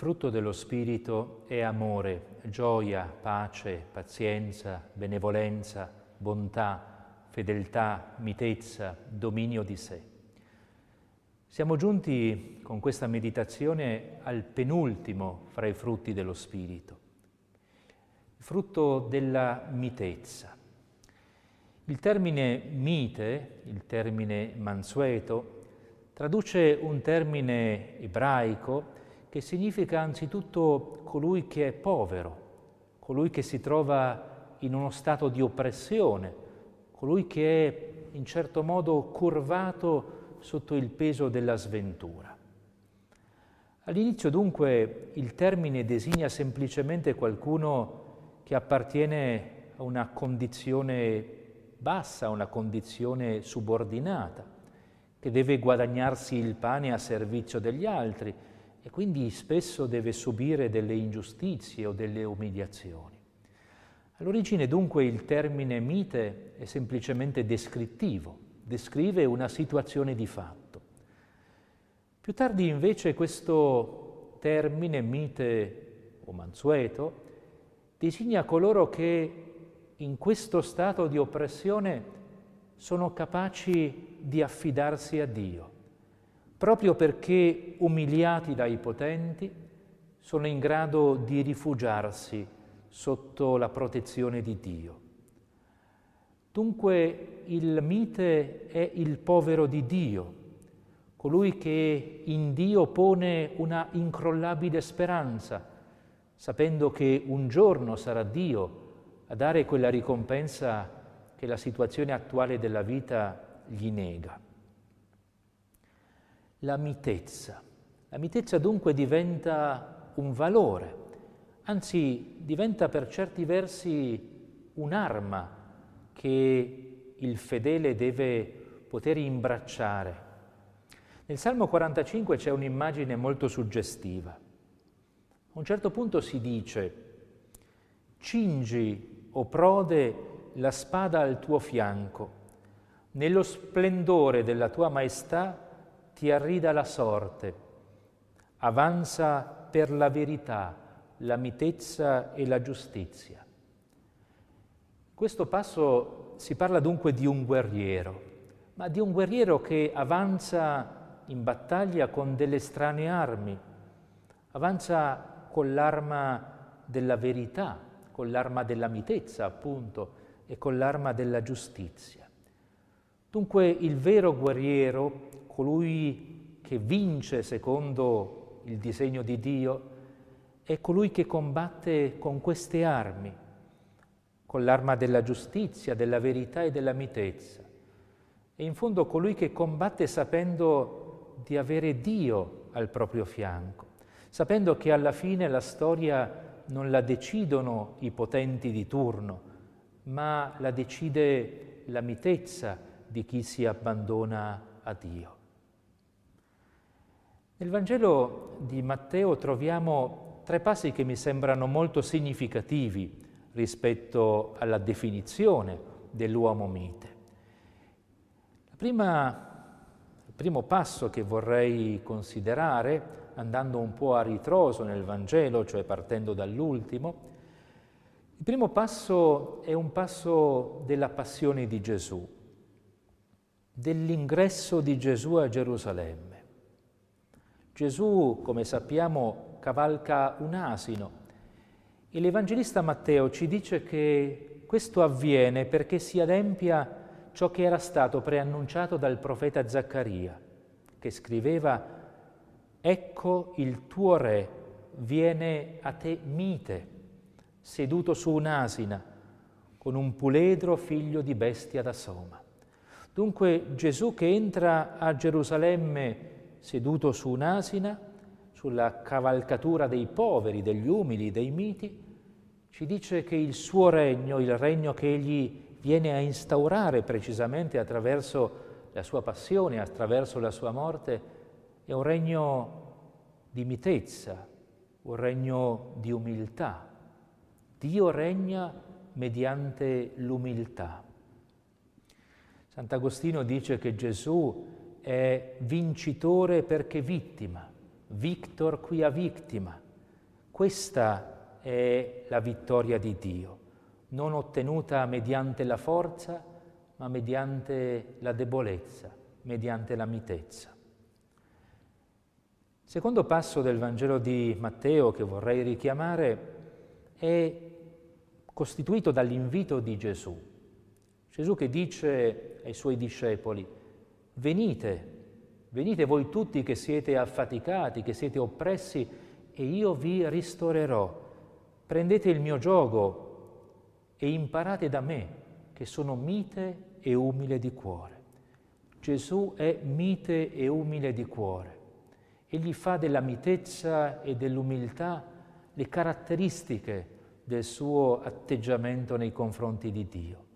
Frutto dello Spirito è amore, gioia, pace, pazienza, benevolenza, bontà, fedeltà, mitezza, dominio di sé. Siamo giunti con questa meditazione al penultimo fra i frutti dello Spirito, il frutto della mitezza. Il termine mite, il termine mansueto, traduce un termine ebraico che significa anzitutto colui che è povero, colui che si trova in uno stato di oppressione, colui che è in certo modo curvato sotto il peso della sventura. All'inizio dunque il termine designa semplicemente qualcuno che appartiene a una condizione bassa, a una condizione subordinata, che deve guadagnarsi il pane a servizio degli altri, e quindi spesso deve subire delle ingiustizie o delle umiliazioni. All'origine dunque il termine mite è semplicemente descrittivo, descrive una situazione di fatto. Più tardi invece questo termine mite o mansueto designa coloro che in questo stato di oppressione sono capaci di affidarsi a Dio proprio perché umiliati dai potenti sono in grado di rifugiarsi sotto la protezione di Dio. Dunque il mite è il povero di Dio, colui che in Dio pone una incrollabile speranza, sapendo che un giorno sarà Dio a dare quella ricompensa che la situazione attuale della vita gli nega la mitezza. La mitezza dunque diventa un valore, anzi diventa per certi versi un'arma che il fedele deve poter imbracciare. Nel Salmo 45 c'è un'immagine molto suggestiva. A un certo punto si dice, cingi, o prode, la spada al tuo fianco, nello splendore della tua maestà ti arrida la sorte, avanza per la verità, la mitezza e la giustizia. Questo passo si parla dunque di un guerriero, ma di un guerriero che avanza in battaglia con delle strane armi, avanza con l'arma della verità, con l'arma della mitezza appunto e con l'arma della giustizia. Dunque il vero guerriero colui che vince secondo il disegno di Dio, è colui che combatte con queste armi, con l'arma della giustizia, della verità e della mitezza. E in fondo colui che combatte sapendo di avere Dio al proprio fianco, sapendo che alla fine la storia non la decidono i potenti di turno, ma la decide la mitezza di chi si abbandona a Dio. Nel Vangelo di Matteo troviamo tre passi che mi sembrano molto significativi rispetto alla definizione dell'uomo mite. Prima, il primo passo che vorrei considerare, andando un po' a ritroso nel Vangelo, cioè partendo dall'ultimo, il primo passo è un passo della passione di Gesù, dell'ingresso di Gesù a Gerusalemme. Gesù, come sappiamo, cavalca un asino e l'Evangelista Matteo ci dice che questo avviene perché si adempia ciò che era stato preannunciato dal profeta Zaccaria, che scriveva, ecco il tuo re viene a te mite, seduto su un'asina, con un puledro figlio di bestia da soma. Dunque Gesù che entra a Gerusalemme seduto su un'asina, sulla cavalcatura dei poveri, degli umili, dei miti, ci dice che il suo regno, il regno che egli viene a instaurare precisamente attraverso la sua passione, attraverso la sua morte, è un regno di mitezza, un regno di umiltà. Dio regna mediante l'umiltà. Sant'Agostino dice che Gesù è vincitore perché vittima, victor quia victima, Questa è la vittoria di Dio, non ottenuta mediante la forza, ma mediante la debolezza, mediante la mitezza. Secondo passo del Vangelo di Matteo che vorrei richiamare è costituito dall'invito di Gesù. Gesù che dice ai suoi discepoli, venite, venite voi tutti che siete affaticati, che siete oppressi, e io vi ristorerò. Prendete il mio giogo e imparate da me, che sono mite e umile di cuore. Gesù è mite e umile di cuore. Egli fa della mitezza e dell'umiltà le caratteristiche del suo atteggiamento nei confronti di Dio.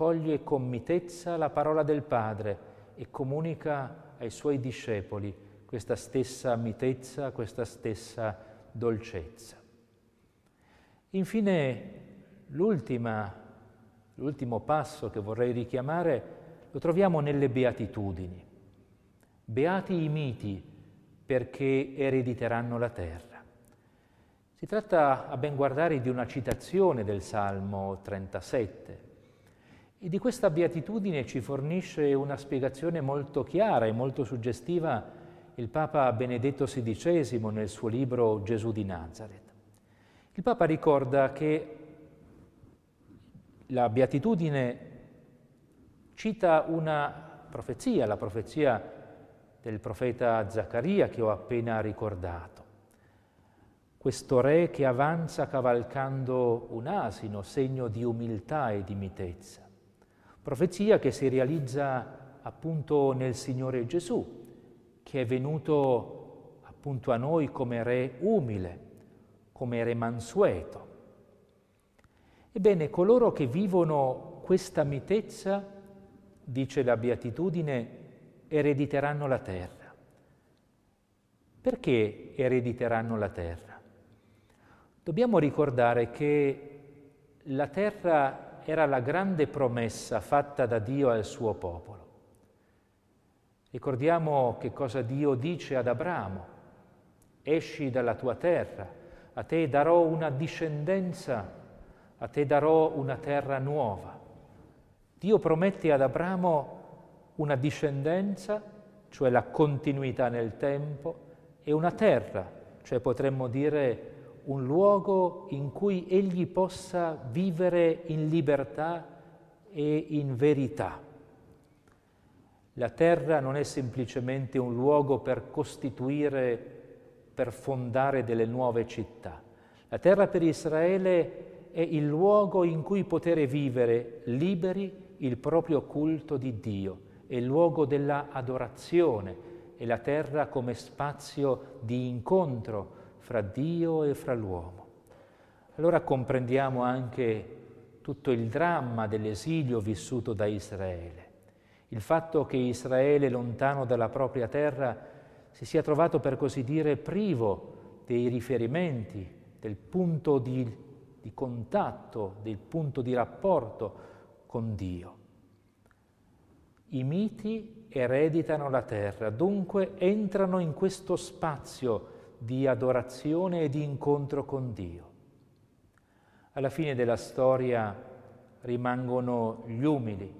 Accoglie con mitezza la parola del Padre e comunica ai suoi discepoli questa stessa mitezza, questa stessa dolcezza. Infine, L'ultimo passo che vorrei richiamare lo troviamo nelle beatitudini. Beati i miti perché erediteranno la terra. Si tratta a ben guardare di una citazione del Salmo 37 e di questa beatitudine ci fornisce una spiegazione molto chiara e molto suggestiva il Papa Benedetto XVI nel suo libro Gesù di Nazareth. Il Papa ricorda che la beatitudine cita una profezia, la profezia del profeta Zaccaria che ho appena ricordato. Questo re che avanza cavalcando un asino, segno di umiltà e di mitezza. Profezia che si realizza appunto nel Signore Gesù, che è venuto appunto a noi come re umile, come re mansueto, Ebbene, coloro che vivono questa mitezza, dice la Beatitudine, erediteranno la terra. Perché erediteranno la terra? Dobbiamo ricordare che la terra era la grande promessa fatta da Dio al suo popolo. Ricordiamo che cosa Dio dice ad Abramo. Esci dalla tua terra, a te darò una discendenza a te darò una terra nuova. Dio promette ad Abramo una discendenza, cioè la continuità nel tempo, e una terra, cioè potremmo dire un luogo in cui egli possa vivere in libertà e in verità. La terra non è semplicemente un luogo per costituire, per fondare delle nuove città. La terra per Israele è il luogo in cui poter vivere liberi il proprio culto di Dio, è il luogo della adorazione, è la terra come spazio di incontro fra Dio e fra l'uomo. Allora comprendiamo anche tutto il dramma dell'esilio vissuto da Israele, il fatto che Israele, lontano dalla propria terra, si sia trovato per così dire privo dei riferimenti, del punto di di contatto, del punto di rapporto con Dio. I miti ereditano la terra, dunque entrano in questo spazio di adorazione e di incontro con Dio. Alla fine della storia rimangono gli umili,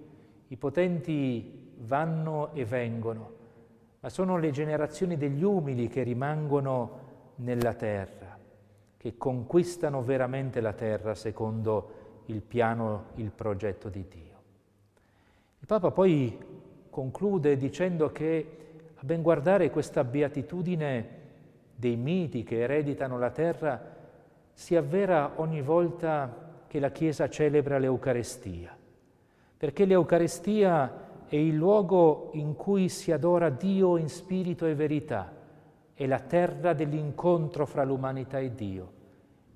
i potenti vanno e vengono, ma sono le generazioni degli umili che rimangono nella terra che conquistano veramente la terra secondo il piano, il progetto di Dio. Il Papa poi conclude dicendo che a ben guardare questa beatitudine dei miti che ereditano la terra si avvera ogni volta che la Chiesa celebra l'Eucarestia, perché l'Eucarestia è il luogo in cui si adora Dio in spirito e verità è la terra dell'incontro fra l'umanità e Dio.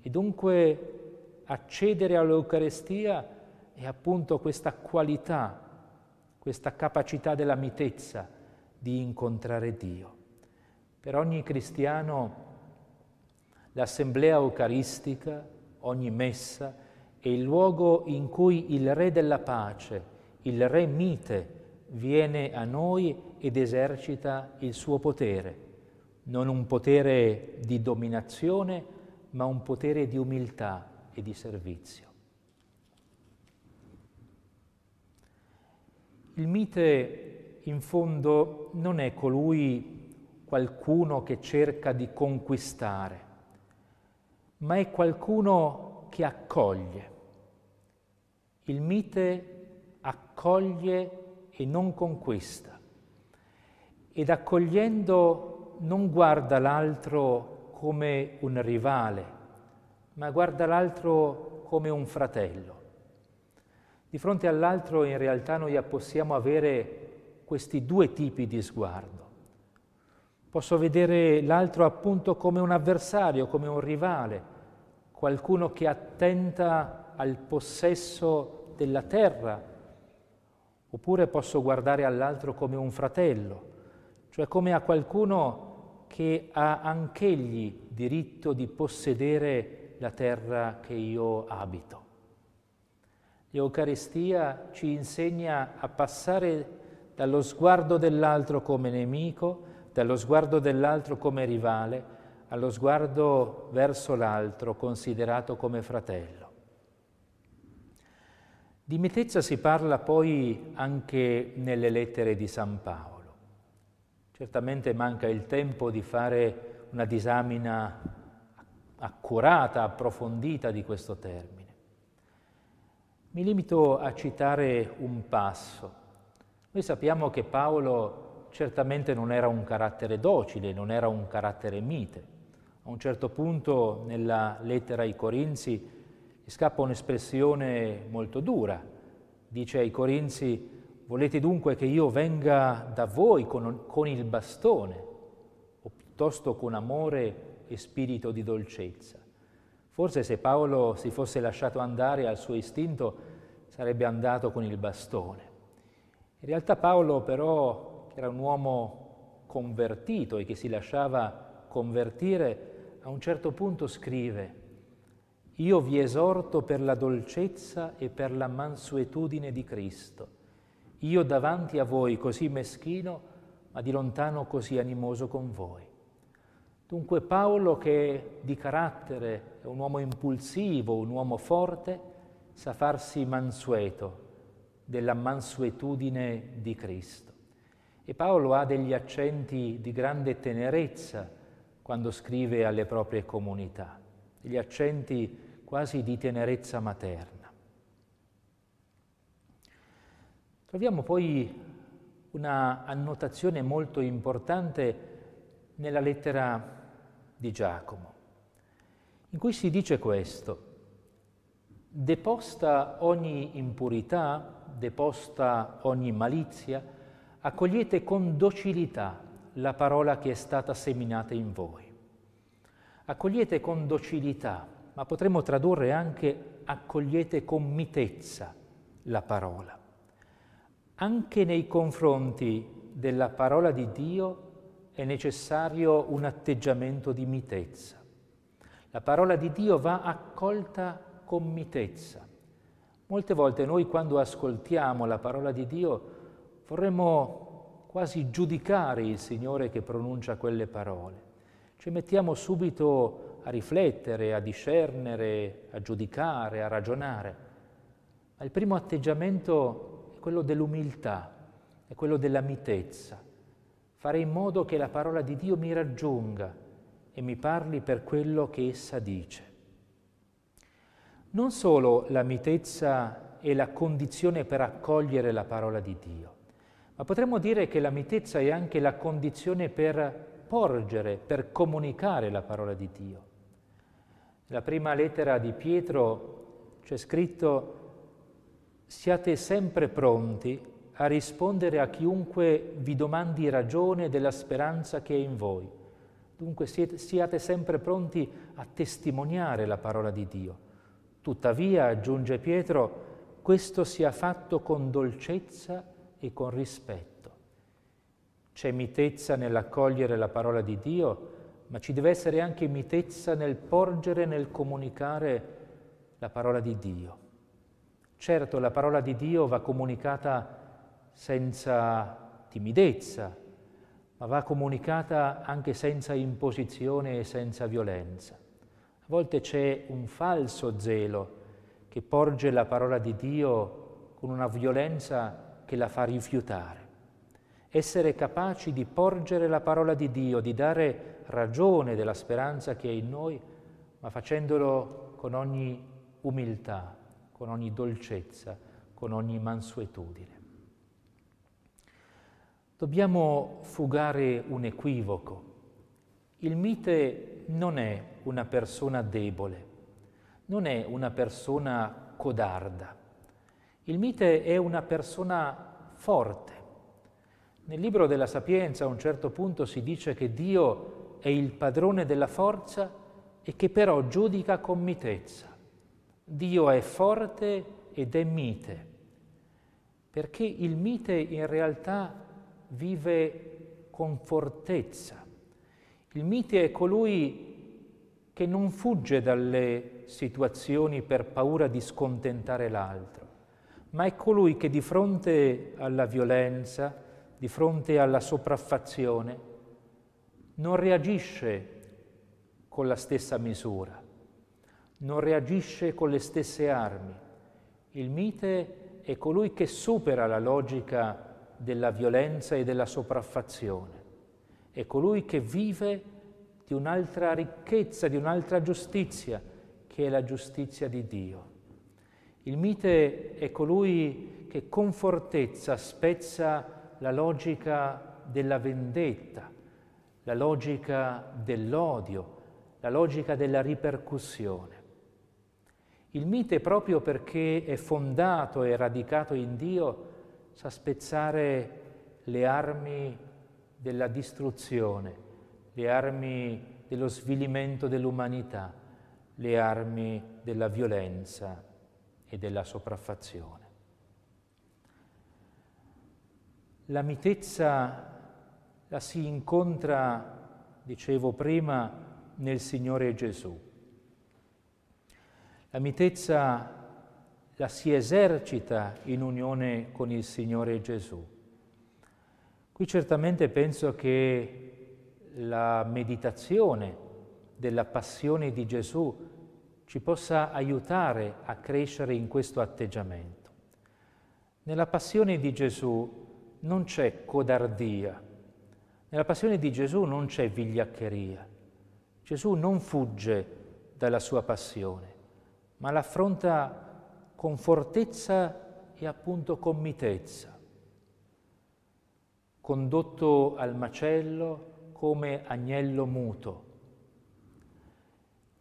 E dunque accedere all'Eucarestia è appunto questa qualità, questa capacità della mitezza di incontrare Dio. Per ogni cristiano l'assemblea eucaristica, ogni messa, è il luogo in cui il Re della pace, il Re mite, viene a noi ed esercita il suo potere non un potere di dominazione, ma un potere di umiltà e di servizio. Il mite, in fondo, non è colui qualcuno che cerca di conquistare, ma è qualcuno che accoglie. Il mite accoglie e non conquista ed accogliendo non guarda l'altro come un rivale, ma guarda l'altro come un fratello. Di fronte all'altro in realtà noi possiamo avere questi due tipi di sguardo. Posso vedere l'altro appunto come un avversario, come un rivale, qualcuno che attenta al possesso della terra, oppure posso guardare all'altro come un fratello, cioè come a qualcuno che ha anch'egli diritto di possedere la terra che io abito. L'Eucaristia ci insegna a passare dallo sguardo dell'altro come nemico, dallo sguardo dell'altro come rivale, allo sguardo verso l'altro considerato come fratello. Di mitezza si parla poi anche nelle lettere di San Paolo. Certamente manca il tempo di fare una disamina accurata, approfondita di questo termine. Mi limito a citare un passo. Noi sappiamo che Paolo certamente non era un carattere docile, non era un carattere mite. A un certo punto nella lettera ai Corinzi gli scappa un'espressione molto dura. Dice ai Corinzi, volete dunque che io venga da voi con, con il bastone o piuttosto con amore e spirito di dolcezza? Forse se Paolo si fosse lasciato andare al suo istinto sarebbe andato con il bastone. In realtà Paolo però, era un uomo convertito e che si lasciava convertire, a un certo punto scrive, io vi esorto per la dolcezza e per la mansuetudine di Cristo. Io davanti a voi così meschino, ma di lontano così animoso con voi. Dunque Paolo che di carattere è un uomo impulsivo, un uomo forte, sa farsi mansueto della mansuetudine di Cristo. E Paolo ha degli accenti di grande tenerezza quando scrive alle proprie comunità, degli accenti quasi di tenerezza materna. Troviamo poi una annotazione molto importante nella lettera di Giacomo, in cui si dice questo, deposta ogni impurità, deposta ogni malizia, accogliete con docilità la parola che è stata seminata in voi. Accogliete con docilità, ma potremmo tradurre anche accogliete con mitezza la parola. Anche nei confronti della parola di Dio è necessario un atteggiamento di mitezza. La parola di Dio va accolta con mitezza. Molte volte noi quando ascoltiamo la parola di Dio vorremmo quasi giudicare il Signore che pronuncia quelle parole. Ci mettiamo subito a riflettere, a discernere, a giudicare, a ragionare. Ma il primo atteggiamento è quello dell'umiltà, è quello della mitezza fare in modo che la parola di Dio mi raggiunga e mi parli per quello che essa dice. Non solo la mitezza è la condizione per accogliere la parola di Dio, ma potremmo dire che la mitezza è anche la condizione per porgere, per comunicare la parola di Dio. Nella prima lettera di Pietro c'è scritto siate sempre pronti a rispondere a chiunque vi domandi ragione della speranza che è in voi. Dunque siete, siate sempre pronti a testimoniare la parola di Dio. Tuttavia, aggiunge Pietro, questo sia fatto con dolcezza e con rispetto. C'è mitezza nell'accogliere la parola di Dio, ma ci deve essere anche mitezza nel porgere, nel comunicare la parola di Dio. Certo, la parola di Dio va comunicata senza timidezza, ma va comunicata anche senza imposizione e senza violenza. A volte c'è un falso zelo che porge la parola di Dio con una violenza che la fa rifiutare. Essere capaci di porgere la parola di Dio, di dare ragione della speranza che è in noi, ma facendolo con ogni umiltà, con ogni dolcezza, con ogni mansuetudine. Dobbiamo fugare un equivoco. Il mite non è una persona debole, non è una persona codarda. Il mite è una persona forte. Nel libro della Sapienza a un certo punto si dice che Dio è il padrone della forza e che però giudica con mitezza. Dio è forte ed è mite, perché il mite in realtà vive con fortezza. Il mite è colui che non fugge dalle situazioni per paura di scontentare l'altro, ma è colui che di fronte alla violenza, di fronte alla sopraffazione, non reagisce con la stessa misura, non reagisce con le stesse armi. Il mite è colui che supera la logica della violenza e della sopraffazione. È colui che vive di un'altra ricchezza, di un'altra giustizia, che è la giustizia di Dio. Il mite è colui che con fortezza spezza la logica della vendetta, la logica dell'odio, la logica della ripercussione. Il mite, proprio perché è fondato e radicato in Dio, sa spezzare le armi della distruzione, le armi dello svilimento dell'umanità, le armi della violenza e della sopraffazione. La mitezza la si incontra, dicevo prima, nel Signore Gesù. La mitezza la si esercita in unione con il Signore Gesù. Qui certamente penso che la meditazione della passione di Gesù ci possa aiutare a crescere in questo atteggiamento. Nella passione di Gesù non c'è codardia, nella passione di Gesù non c'è vigliaccheria. Gesù non fugge dalla sua passione, ma l'affronta con fortezza e appunto con mitezza, condotto al macello come agnello muto.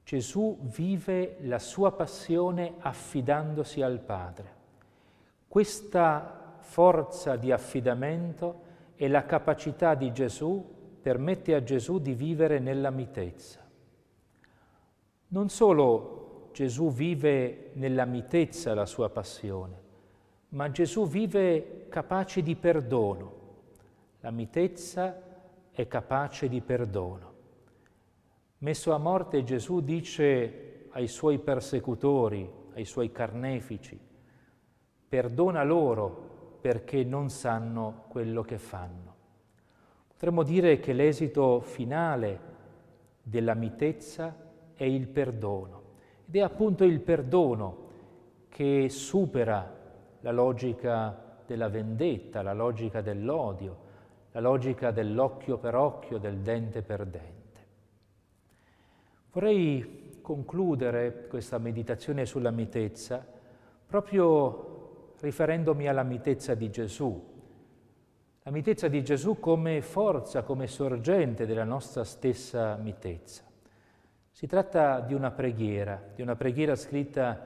Gesù vive la sua passione affidandosi al Padre. Questa forza di affidamento e la capacità di Gesù permette a Gesù di vivere nella mitezza. Non solo Gesù vive nella mitezza la sua passione, ma Gesù vive capace di perdono. La mitezza è capace di perdono. Messo a morte Gesù dice ai suoi persecutori, ai suoi carnefici, perdona loro perché non sanno quello che fanno. Potremmo dire che l'esito finale della mitezza è il perdono. Ed è appunto il perdono che supera la logica della vendetta, la logica dell'odio, la logica dell'occhio per occhio, del dente per dente. Vorrei concludere questa meditazione sulla mitezza proprio riferendomi alla mitezza di Gesù. La mitezza di Gesù come forza, come sorgente della nostra stessa mitezza. Si tratta di una preghiera, di una preghiera scritta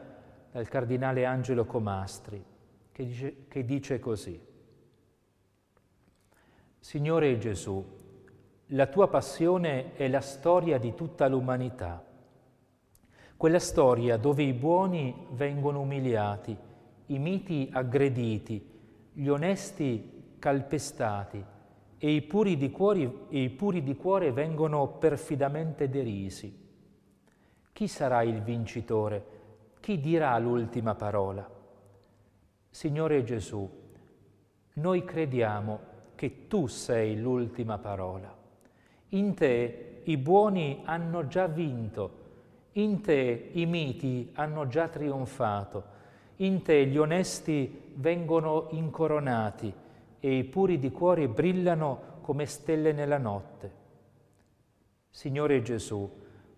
dal cardinale Angelo Comastri, che dice, che dice così. Signore Gesù, la tua passione è la storia di tutta l'umanità, quella storia dove i buoni vengono umiliati, i miti aggrediti, gli onesti calpestati e i puri di cuore, i puri di cuore vengono perfidamente derisi. Chi sarà il vincitore? Chi dirà l'ultima parola? Signore Gesù, noi crediamo che tu sei l'ultima parola. In te i buoni hanno già vinto In te i miti hanno già trionfato, in te gli onesti vengono incoronati e i puri di cuore brillano come stelle nella notte. Signore Gesù,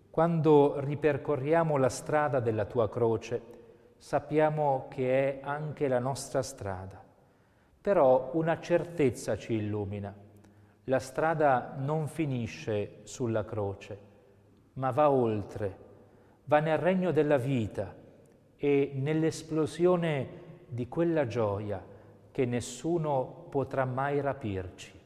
quando ripercorriamo la strada della tua croce, sappiamo che è anche la nostra strada. Però una certezza ci illumina. La strada non finisce sulla croce, ma va oltre, va nel regno della vita e nell'esplosione di quella gioia che nessuno potrà mai rapirci.